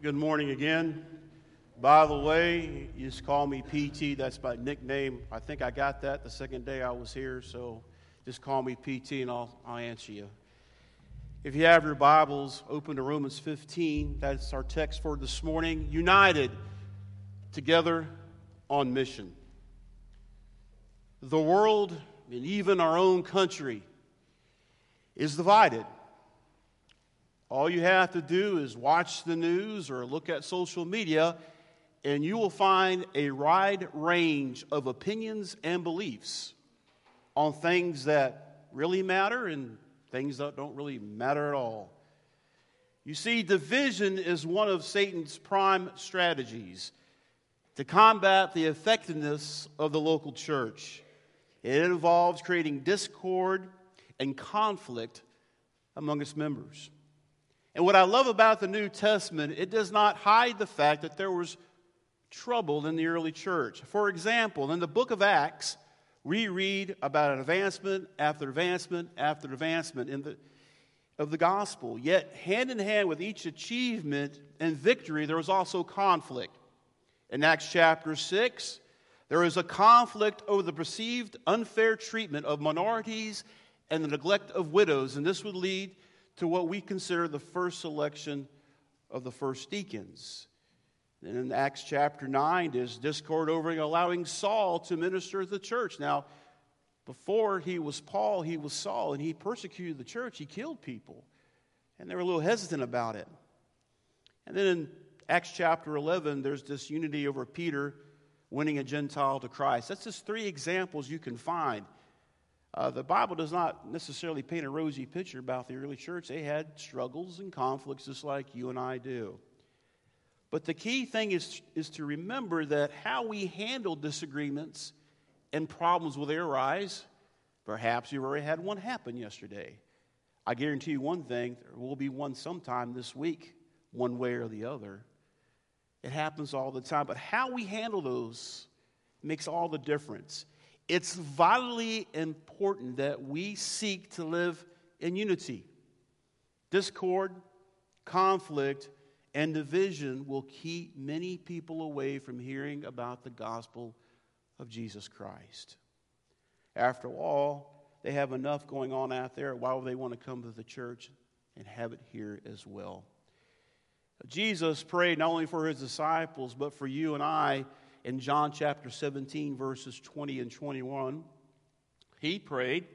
Good morning again. By the way, you just call me PT. That's my nickname. I think I got that the second day I was here, so just call me PT and I'll, I'll answer you. If you have your Bibles, open to Romans 15. That's our text for this morning. United together on mission. The world and even our own country is divided. All you have to do is watch the news or look at social media, and you will find a wide range of opinions and beliefs on things that really matter and things that don't really matter at all. You see, division is one of Satan's prime strategies to combat the effectiveness of the local church. It involves creating discord and conflict among its members. And what I love about the New Testament, it does not hide the fact that there was trouble in the early church. For example, in the book of Acts, we read about an advancement after advancement after advancement in the, of the gospel. Yet, hand in hand with each achievement and victory, there was also conflict. In Acts chapter 6, there is a conflict over the perceived unfair treatment of minorities and the neglect of widows, and this would lead to what we consider the first selection of the first deacons. And in Acts chapter 9 is discord over allowing Saul to minister to the church. Now, before he was Paul, he was Saul, and he persecuted the church. He killed people. And they were a little hesitant about it. And then in Acts chapter 11, there's this unity over Peter winning a Gentile to Christ. That's just three examples you can find uh, the Bible does not necessarily paint a rosy picture about the early church. They had struggles and conflicts just like you and I do. But the key thing is, is to remember that how we handle disagreements and problems will they arise. Perhaps you've already had one happen yesterday. I guarantee you one thing there will be one sometime this week, one way or the other. It happens all the time. But how we handle those makes all the difference. It's vitally important that we seek to live in unity. Discord, conflict, and division will keep many people away from hearing about the gospel of Jesus Christ. After all, they have enough going on out there. Why would they want to come to the church and have it here as well? Jesus prayed not only for his disciples, but for you and I in John chapter 17, verses 20 and 21. He prayed,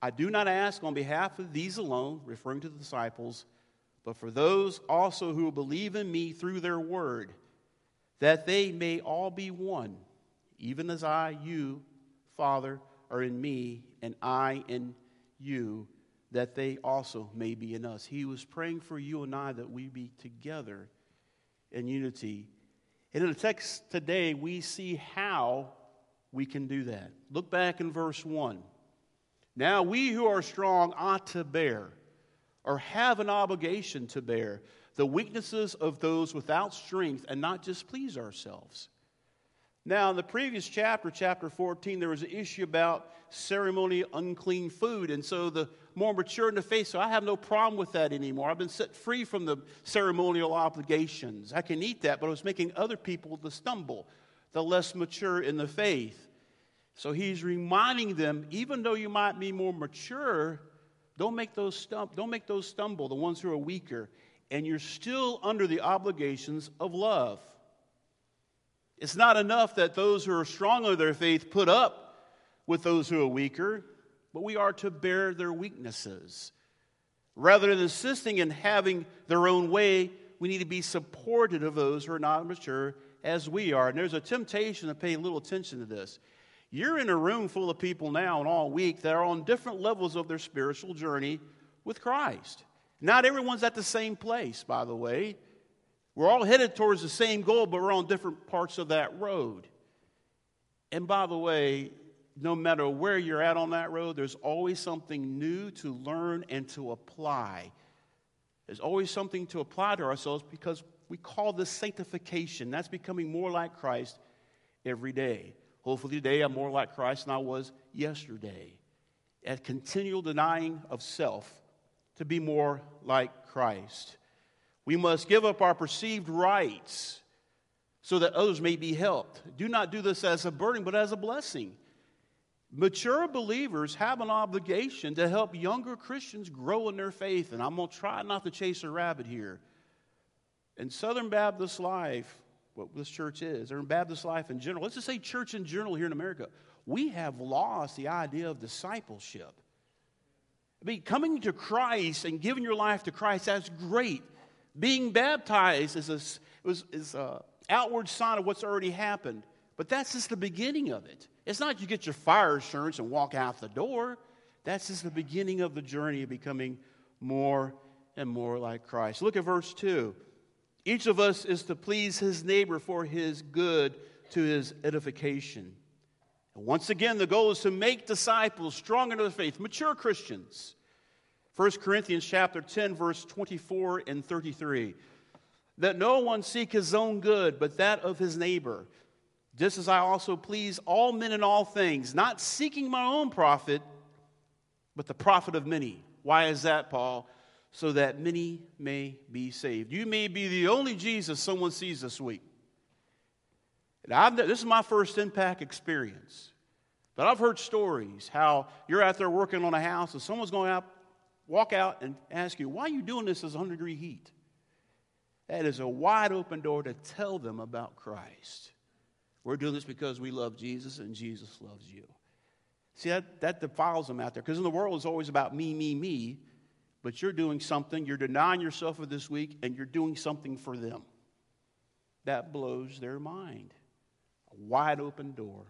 I do not ask on behalf of these alone, referring to the disciples, but for those also who believe in me through their word, that they may all be one, even as I, you, Father, are in me, and I in you, that they also may be in us. He was praying for you and I that we be together in unity and in the text today, we see how we can do that. Look back in verse 1. Now, we who are strong ought to bear, or have an obligation to bear, the weaknesses of those without strength and not just please ourselves. Now, in the previous chapter, chapter 14, there was an issue about ceremony unclean food. And so the more mature in the faith, so I have no problem with that anymore. I've been set free from the ceremonial obligations. I can eat that, but I was making other people to stumble, the less mature in the faith. So he's reminding them, even though you might be more mature, don't make those stump, don't make those stumble, the ones who are weaker, and you're still under the obligations of love. It's not enough that those who are strong in their faith put up with those who are weaker, but we are to bear their weaknesses. Rather than insisting in having their own way, we need to be supportive of those who are not mature as we are. And there's a temptation to pay little attention to this. You're in a room full of people now and all week that are on different levels of their spiritual journey with Christ. Not everyone's at the same place, by the way. We're all headed towards the same goal, but we're on different parts of that road. And by the way, no matter where you're at on that road, there's always something new to learn and to apply. There's always something to apply to ourselves because we call this sanctification. That's becoming more like Christ every day. Hopefully, today I'm more like Christ than I was yesterday. A continual denying of self to be more like Christ. We must give up our perceived rights so that others may be helped. Do not do this as a burden, but as a blessing. Mature believers have an obligation to help younger Christians grow in their faith, and I'm going to try not to chase a rabbit here. In Southern Baptist life, what this church is, or in Baptist life in general, let's just say church in general here in America, we have lost the idea of discipleship. I mean, coming to Christ and giving your life to Christ, that's great. Being baptized is a, is, is a outward sign of what's already happened, but that's just the beginning of it. It's not you get your fire insurance and walk out the door. That's just the beginning of the journey of becoming more and more like Christ. Look at verse 2. Each of us is to please his neighbor for his good to his edification. And once again, the goal is to make disciples strong in the faith, mature Christians. 1 Corinthians chapter 10, verse 24 and 33. That no one seek his own good, but that of his neighbor. Just as I also please all men in all things, not seeking my own profit, but the profit of many. Why is that, Paul? So that many may be saved. You may be the only Jesus someone sees this week. This is my first impact experience. But I've heard stories how you're out there working on a house and someone's going out, walk out and ask you, why are you doing this as 100 degree heat? That is a wide open door to tell them about Christ. We're doing this because we love Jesus and Jesus loves you. See, that, that defiles them out there because in the world it's always about me, me, me. But you're doing something, you're denying yourself for this week, and you're doing something for them. That blows their mind. A wide open door.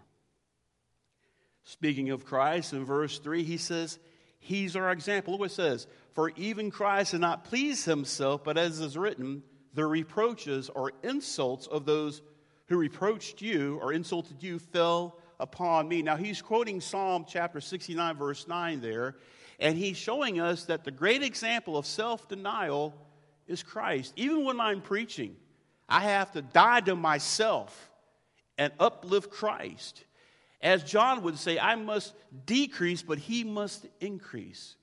Speaking of Christ, in verse 3, he says, He's our example. Look what it says. For even Christ did not please himself, but as is written, the reproaches or insults of those who reproached you or insulted you fell upon me. Now, he's quoting Psalm chapter 69, verse 9 there, and he's showing us that the great example of self denial is Christ. Even when I'm preaching, I have to die to myself and uplift Christ. As John would say, I must decrease, but he must increase.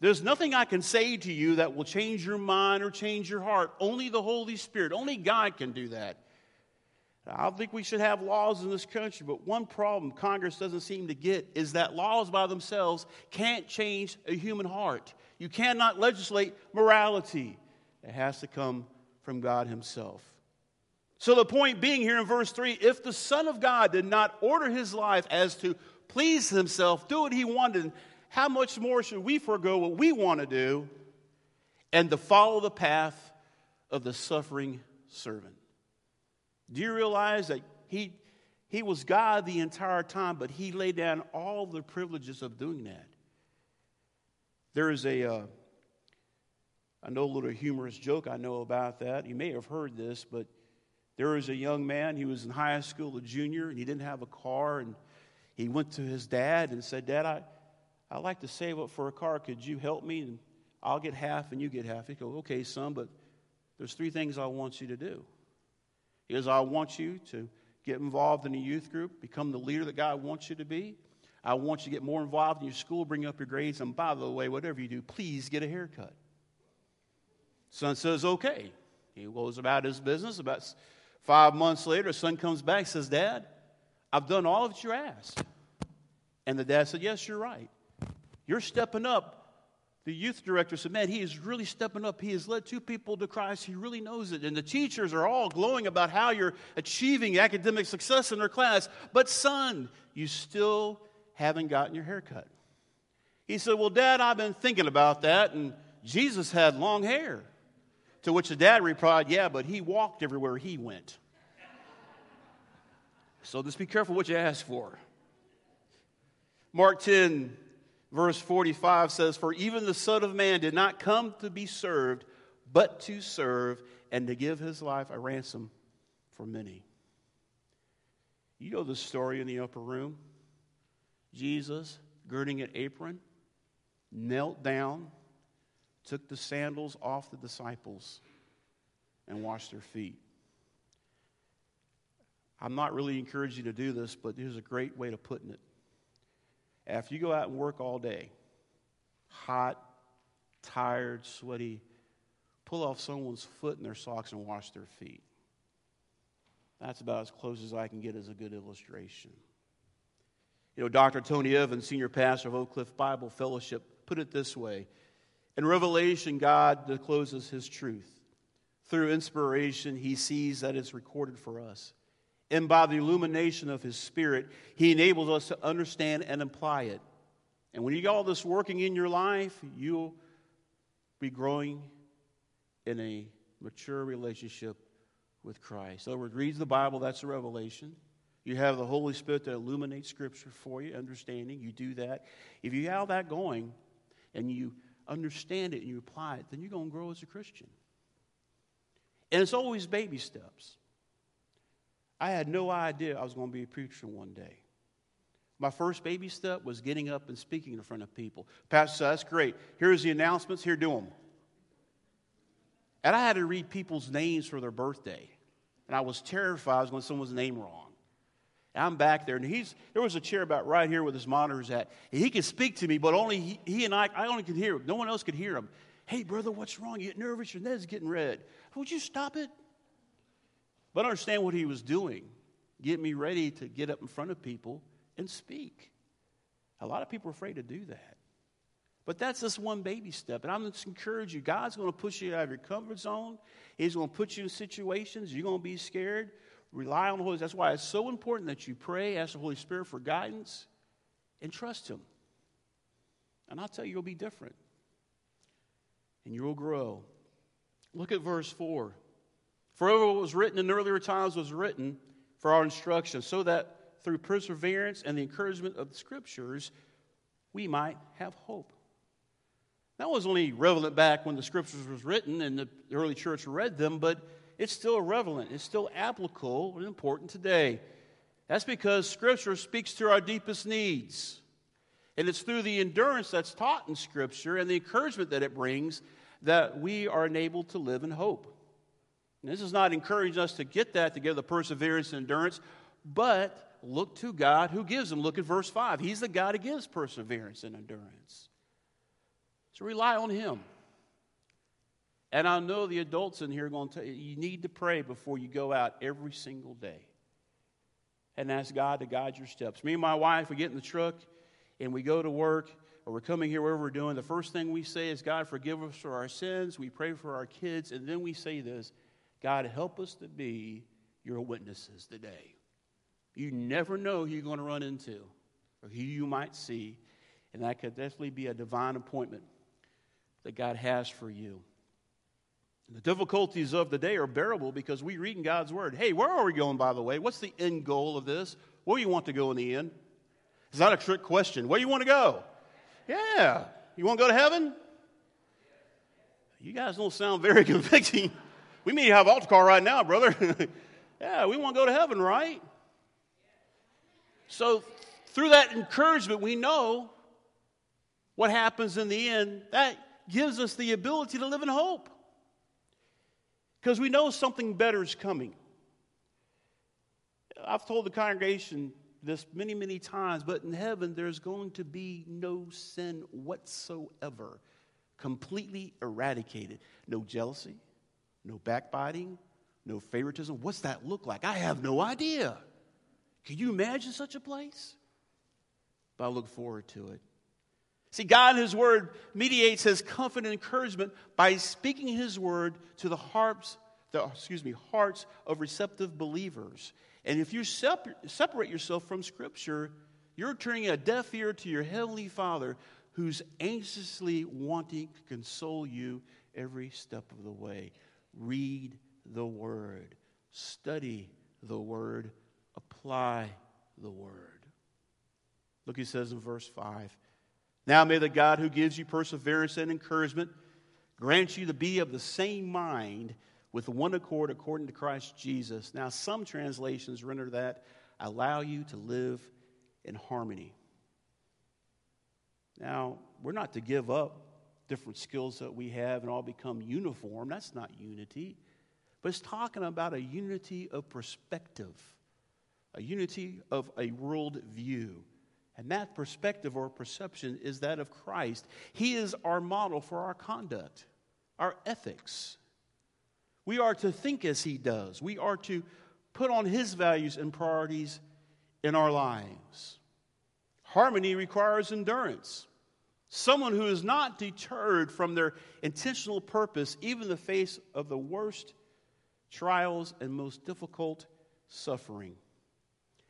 There's nothing I can say to you that will change your mind or change your heart. Only the Holy Spirit, only God can do that. I don't think we should have laws in this country, but one problem Congress doesn't seem to get is that laws by themselves can't change a human heart. You cannot legislate morality, it has to come from God Himself. So, the point being here in verse 3 if the Son of God did not order his life as to please Himself, do what He wanted, how much more should we forego what we want to do and to follow the path of the suffering servant? Do you realize that he, he was God the entire time, but he laid down all the privileges of doing that? There is a, uh, I know a little humorous joke I know about that. You may have heard this, but there was a young man, he was in high school, a junior, and he didn't have a car, and he went to his dad and said, Dad, I, I'd like to save up for a car. Could you help me? And I'll get half and you get half. He goes, Okay, son, but there's three things I want you to do is I want you to get involved in a youth group, become the leader that God wants you to be. I want you to get more involved in your school, bring up your grades, and by the way, whatever you do, please get a haircut. Son says, okay. He goes about his business. About five months later, son comes back says, Dad, I've done all that you asked. And the dad said, Yes, you're right. You're stepping up the youth director said, Man, he is really stepping up. He has led two people to Christ. He really knows it. And the teachers are all glowing about how you're achieving academic success in their class. But, son, you still haven't gotten your hair cut. He said, Well, Dad, I've been thinking about that. And Jesus had long hair. To which the dad replied, Yeah, but he walked everywhere he went. So just be careful what you ask for. Mark 10, verse 45 says, For even the Son of Man did not come to be served, but to serve and to give his life a ransom for many. You know the story in the upper room. Jesus, girding an apron, knelt down, took the sandals off the disciples, and washed their feet. I'm not really encouraging you to do this, but here's a great way of putting it. After you go out and work all day, hot, tired, sweaty, pull off someone's foot in their socks and wash their feet. That's about as close as I can get as a good illustration. You know, Dr. Tony Evans, senior pastor of Oak Cliff Bible Fellowship, put it this way In Revelation, God discloses his truth. Through inspiration, he sees that it's recorded for us. And by the illumination of his spirit, he enables us to understand and apply it. And when you get all this working in your life, you'll be growing in a mature relationship with Christ. In other words, reads the Bible, that's a revelation. You have the Holy Spirit that illuminates Scripture for you, understanding. You do that. If you have that going and you understand it and you apply it, then you're going to grow as a Christian. And it's always baby steps. I had no idea I was going to be a preacher one day. My first baby step was getting up and speaking in front of people. Pastor said, That's great. Here's the announcements. Here, do them. And I had to read people's names for their birthday. And I was terrified I was going to someone's name wrong. I'm back there, and he's there was a chair about right here with his monitors at. He could speak to me, but only he, he and I, I only could hear him. No one else could hear him. Hey, brother, what's wrong? You get nervous? Your ned's getting red. Would you stop it? But understand what he was doing. Get me ready to get up in front of people and speak. A lot of people are afraid to do that. But that's just one baby step. And I'm just encourage you God's going to push you out of your comfort zone. He's going to put you in situations. You're going to be scared. Rely on the Holy Spirit. That's why it's so important that you pray, ask the Holy Spirit for guidance, and trust Him. And I'll tell you, you'll be different. And you will grow. Look at verse 4. For what was written in earlier times was written for our instruction, so that through perseverance and the encouragement of the Scriptures, we might have hope. That was only relevant back when the Scriptures was written and the early church read them, but it's still relevant. It's still applicable and important today. That's because Scripture speaks to our deepest needs. And it's through the endurance that's taught in Scripture and the encouragement that it brings that we are enabled to live in hope. And this is not encouraging us to get that, to give the perseverance and endurance, but look to God who gives them. Look at verse 5. He's the God who gives perseverance and endurance. So rely on Him. And I know the adults in here are going to tell you, you need to pray before you go out every single day. And ask God to guide your steps. Me and my wife, we get in the truck and we go to work or we're coming here, wherever we're doing, the first thing we say is, God, forgive us for our sins. We pray for our kids. And then we say this God, help us to be your witnesses today. You never know who you're going to run into or who you might see. And that could definitely be a divine appointment that God has for you. The difficulties of the day are bearable because we read in God's Word. Hey, where are we going, by the way? What's the end goal of this? Where do you want to go in the end? It's not a trick question. Where do you want to go? Yeah. You want to go to heaven? You guys don't sound very convicting. We may have altar call right now, brother. yeah, we want to go to heaven, right? So, through that encouragement, we know what happens in the end. That gives us the ability to live in hope because we know something better is coming. I've told the congregation this many, many times, but in heaven there's going to be no sin whatsoever, completely eradicated. No jealousy, no backbiting, no favoritism. What's that look like? I have no idea. Can you imagine such a place? But I look forward to it. See, God His Word mediates His comfort and encouragement by speaking His Word to the hearts, the, excuse me, hearts of receptive believers. And if you separ- separate yourself from Scripture, you're turning a deaf ear to your Heavenly Father who's anxiously wanting to console you every step of the way. Read the Word, study the Word, apply the Word. Look, he says in verse 5 now may the God who gives you perseverance and encouragement grant you to be of the same mind with one accord according to Christ Jesus. Now, some translations render that allow you to live in harmony. Now, we're not to give up different skills that we have and all become uniform. That's not unity. But it's talking about a unity of perspective, a unity of a world view. And that perspective or perception is that of Christ. He is our model for our conduct, our ethics. We are to think as He does. We are to put on His values and priorities in our lives. Harmony requires endurance. Someone who is not deterred from their intentional purpose, even in the face of the worst trials and most difficult suffering.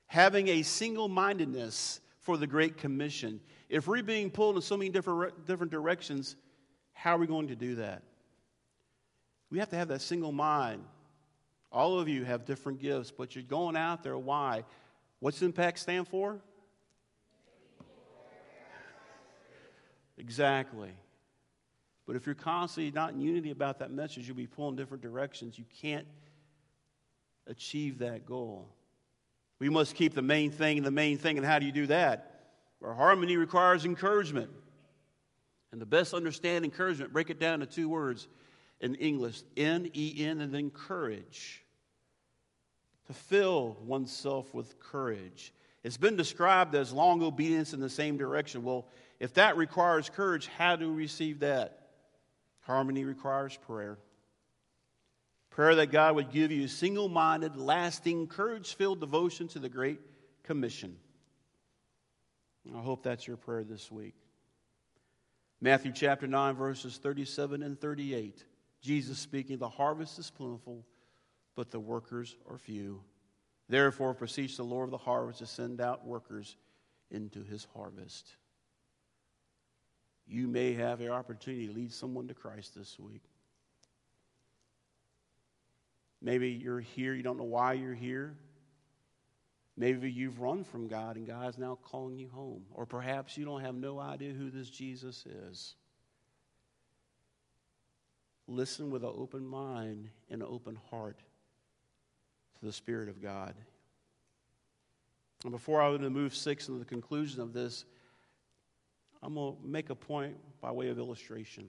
Having a single mindedness for the Great Commission. If we're being pulled in so many different, different directions, how are we going to do that? We have to have that single mind. All of you have different gifts, but you're going out there. Why? What's impact stand for? Exactly. But if you're constantly not in unity about that message, you'll be pulling different directions. You can't achieve that goal. We must keep the main thing the main thing. And how do you do that? Our harmony requires encouragement. And the best understand encouragement, break it down to two words in English N E N and then courage. To fill oneself with courage. It's been described as long obedience in the same direction. Well, if that requires courage, how do we receive that? Harmony requires prayer. Prayer that God would give you single minded, lasting, courage filled devotion to the Great Commission. I hope that's your prayer this week. Matthew chapter 9, verses 37 and 38. Jesus speaking, The harvest is plentiful, but the workers are few. Therefore, beseech the Lord of the harvest to send out workers into his harvest. You may have an opportunity to lead someone to Christ this week. Maybe you're here, you don't know why you're here. Maybe you've run from God and God's now calling you home. Or perhaps you don't have no idea who this Jesus is. Listen with an open mind and an open heart to the Spirit of God. And before I would move six into the conclusion of this, I'm going to make a point by way of illustration.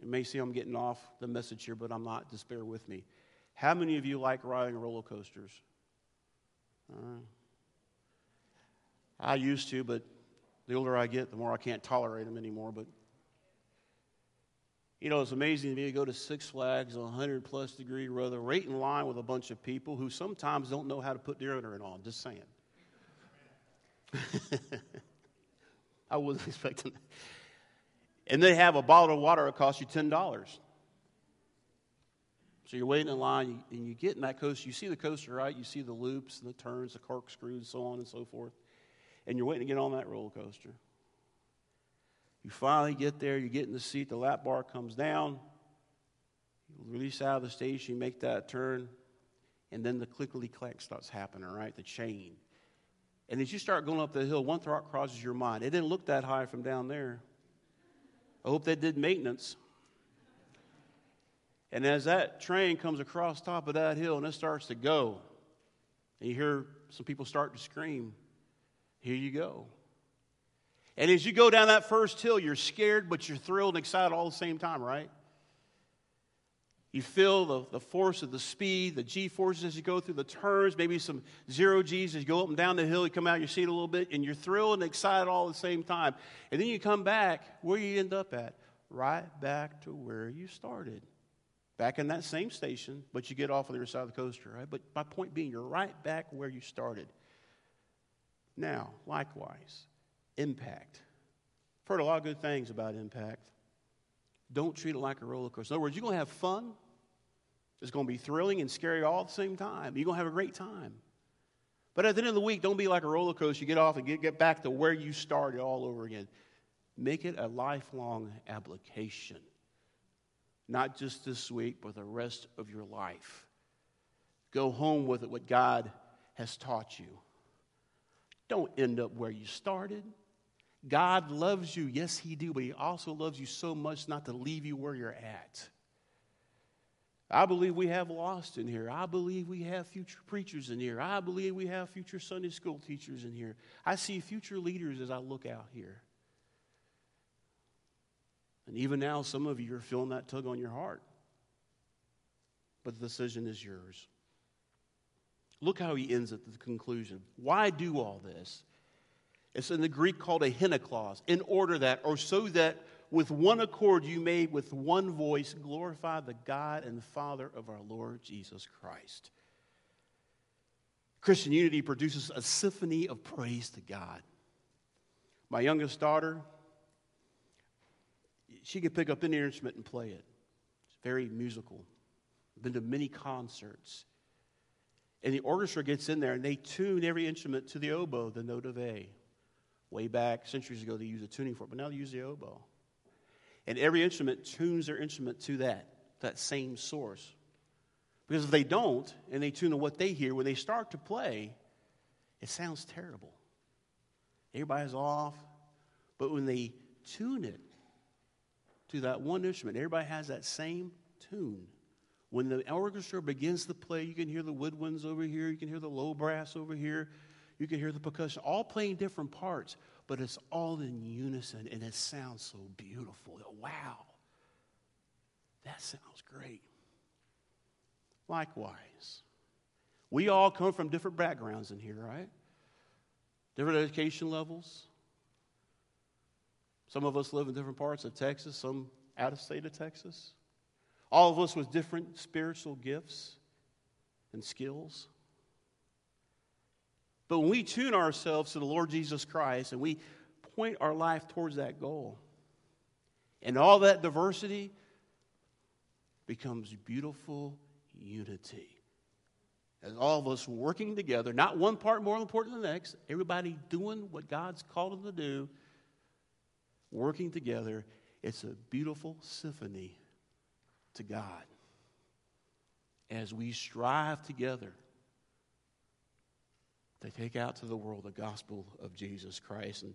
You may see I'm getting off the message here, but I'm not. Bear with me. How many of you like riding roller coasters? Uh, I used to, but the older I get, the more I can't tolerate them anymore. But you know, it's amazing to me to go to Six Flags, a 100 plus degree weather, right in line with a bunch of people who sometimes don't know how to put deodorant on. Just saying. I wasn't expecting that. And they have a bottle of water that costs you $10. So you're waiting in line, and you get in that coaster. You see the coaster, right? You see the loops and the turns, the corkscrews, so on and so forth. And you're waiting to get on that roller coaster. You finally get there, you get in the seat, the lap bar comes down, you release out of the station, you make that turn, and then the clickety clack starts happening, right? The chain. And as you start going up the hill, one thought crosses your mind. It didn't look that high from down there. I hope they did maintenance. And as that train comes across top of that hill and it starts to go, and you hear some people start to scream, here you go. And as you go down that first hill, you're scared, but you're thrilled and excited all the same time, right? You feel the, the force of the speed, the G forces as you go through the turns, maybe some zero G's as you go up and down the hill, you come out your seat a little bit, and you're thrilled and excited all at the same time. And then you come back, where you end up at? Right back to where you started. Back in that same station, but you get off on the other side of the coaster, right? But my point being, you're right back where you started. Now, likewise, impact. I've heard a lot of good things about impact. Don't treat it like a roller coaster. In other words, you're going to have fun. It's going to be thrilling and scary all at the same time. You're going to have a great time. But at the end of the week, don't be like a roller coaster. You get off and get, get back to where you started all over again. Make it a lifelong application. Not just this week, but the rest of your life. Go home with it, what God has taught you. Don't end up where you started. God loves you. Yes, He do, but He also loves you so much not to leave you where you're at. I believe we have lost in here. I believe we have future preachers in here. I believe we have future Sunday school teachers in here. I see future leaders as I look out here. And even now, some of you are feeling that tug on your heart. But the decision is yours. Look how he ends at the conclusion. Why do all this? It's in the Greek called a hina clause, in order that, or so that with one accord you may, with one voice, glorify the God and Father of our Lord Jesus Christ. Christian unity produces a symphony of praise to God. My youngest daughter, she could pick up any instrument and play it. It's very musical. I've Been to many concerts. And the orchestra gets in there and they tune every instrument to the oboe, the note of A. Way back, centuries ago, they used a tuning fork, but now they use the oboe. And every instrument tunes their instrument to that, that same source. Because if they don't, and they tune to what they hear, when they start to play, it sounds terrible. Everybody's off. But when they tune it to that one instrument, everybody has that same tune. When the orchestra begins to play, you can hear the woodwinds over here, you can hear the low brass over here, you can hear the percussion, all playing different parts, but it's all in unison and it sounds so beautiful. Wow, that sounds great. Likewise, we all come from different backgrounds in here, right? Different education levels. Some of us live in different parts of Texas, some out of state of Texas. All of us with different spiritual gifts and skills. But when we tune ourselves to the Lord Jesus Christ and we point our life towards that goal, and all that diversity becomes beautiful unity. As all of us working together, not one part more important than the next, everybody doing what God's called them to do, working together, it's a beautiful symphony to God as we strive together to take out to the world the gospel of Jesus Christ. And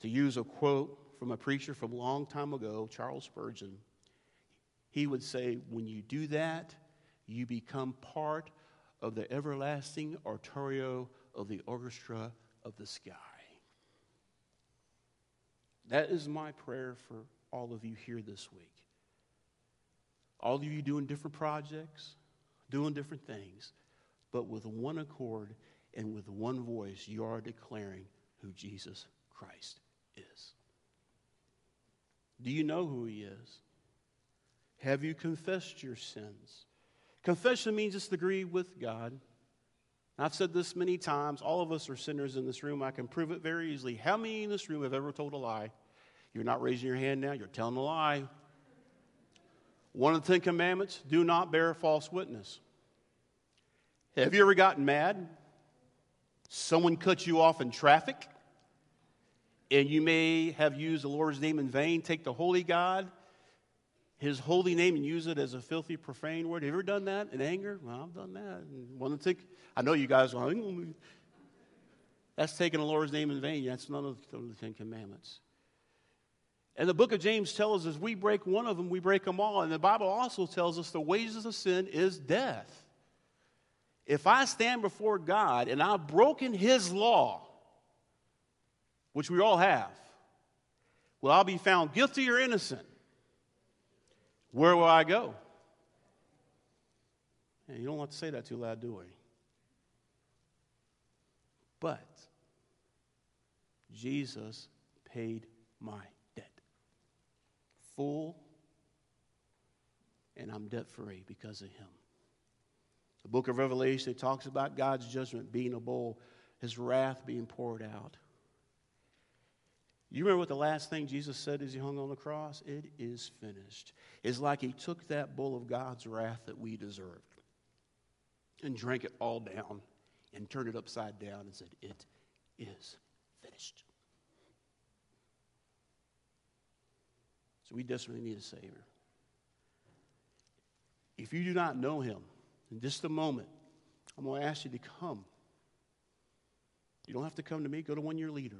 to use a quote from a preacher from a long time ago, Charles Spurgeon, he would say, When you do that, you become part of the everlasting oratorio of the orchestra of the sky. That is my prayer for all of you here this week. All of you doing different projects, doing different things, but with one accord and with one voice, you are declaring who Jesus Christ is. Do you know who he is? Have you confessed your sins? Confession means it's agree with God. I've said this many times. All of us are sinners in this room. I can prove it very easily. How many in this room have ever told a lie? You're not raising your hand now, you're telling a lie. One of the Ten Commandments do not bear false witness. Have you ever gotten mad? Someone cut you off in traffic, and you may have used the Lord's name in vain. Take the holy God, his holy name, and use it as a filthy, profane word. Have you ever done that in anger? Well, I've done that. And one of I know you guys are. Mm-hmm. That's taking the Lord's name in vain. That's none of the Ten Commandments. And the book of James tells us we break one of them, we break them all. And the Bible also tells us the wages of sin is death. If I stand before God and I've broken his law, which we all have, will I be found guilty or innocent? Where will I go? And you don't want to say that too loud, do we? But Jesus paid my debt. full, and I'm debt free because of him. The book of Revelation talks about God's judgment being a bowl, his wrath being poured out. You remember what the last thing Jesus said as he hung on the cross? It is finished. It's like he took that bowl of God's wrath that we deserved and drank it all down and turned it upside down and said, It is finished. So we desperately need a Savior. If you do not know Him, in just a moment, I'm going to ask you to come. You don't have to come to me, go to one of your leaders.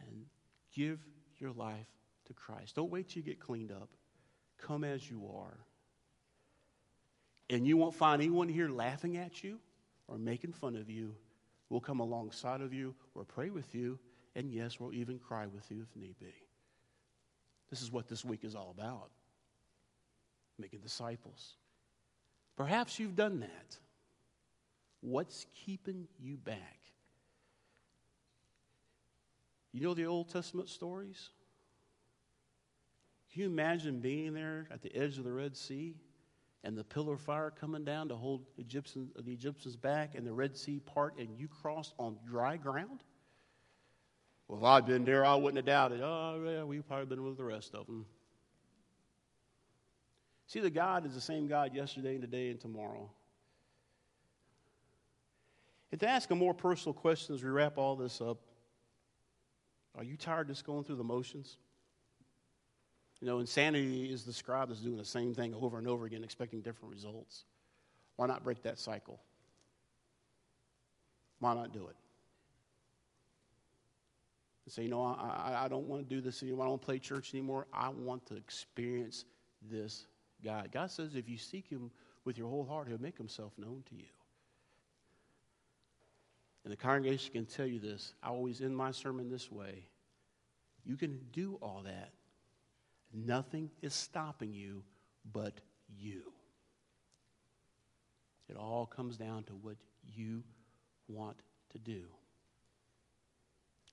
And give your life to Christ. Don't wait till you get cleaned up. Come as you are. And you won't find anyone here laughing at you or making fun of you. We'll come alongside of you or pray with you and yes, we'll even cry with you if need be. This is what this week is all about making disciples. Perhaps you've done that. What's keeping you back? You know the Old Testament stories? Can you imagine being there at the edge of the Red Sea and the pillar of fire coming down to hold the Egyptians back and the Red Sea part and you crossed on dry ground? Well, if I'd been there, I wouldn't have doubted. Oh, yeah, we've probably been with the rest of them. See, the God is the same God yesterday, and today, and tomorrow. And to ask a more personal question as we wrap all this up, are you tired just going through the motions? You know, insanity is described as doing the same thing over and over again, expecting different results. Why not break that cycle? Why not do it? And say, you know, I, I, I don't want to do this anymore. I don't play church anymore. I want to experience this God. God says if you seek Him with your whole heart, He'll make Himself known to you. And the congregation can tell you this. I always end my sermon this way. You can do all that. Nothing is stopping you but you. It all comes down to what you want to do.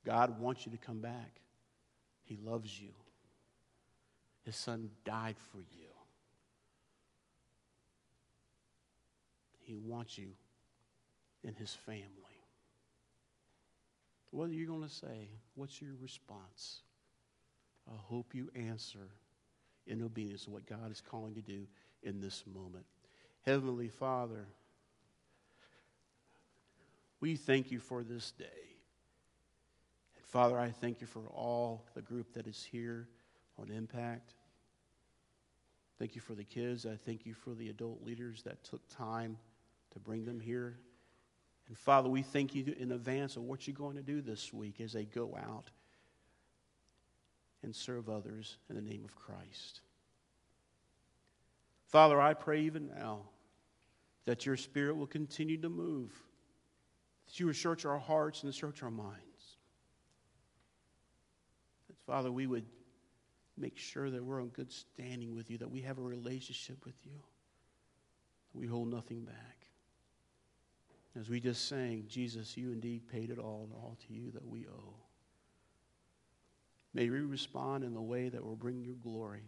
God wants you to come back. He loves you. His son died for you. He wants you in his family. What are you going to say? What's your response? I hope you answer in obedience to what God is calling you to do in this moment. Heavenly Father, we thank you for this day. And Father, I thank you for all the group that is here on Impact. Thank you for the kids. I thank you for the adult leaders that took time to bring them here. And Father, we thank you in advance of what you're going to do this week as they go out and serve others in the name of Christ. Father, I pray even now that your Spirit will continue to move, that you will search our hearts and search our minds. That, Father, we would make sure that we're on good standing with you, that we have a relationship with you, we hold nothing back. As we just sang, Jesus, you indeed paid it all, and all to you that we owe. May we respond in the way that will bring you glory.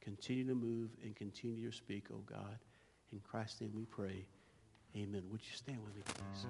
Continue to move and continue to speak, oh God. In Christ's name we pray. Amen. Would you stand with me, please?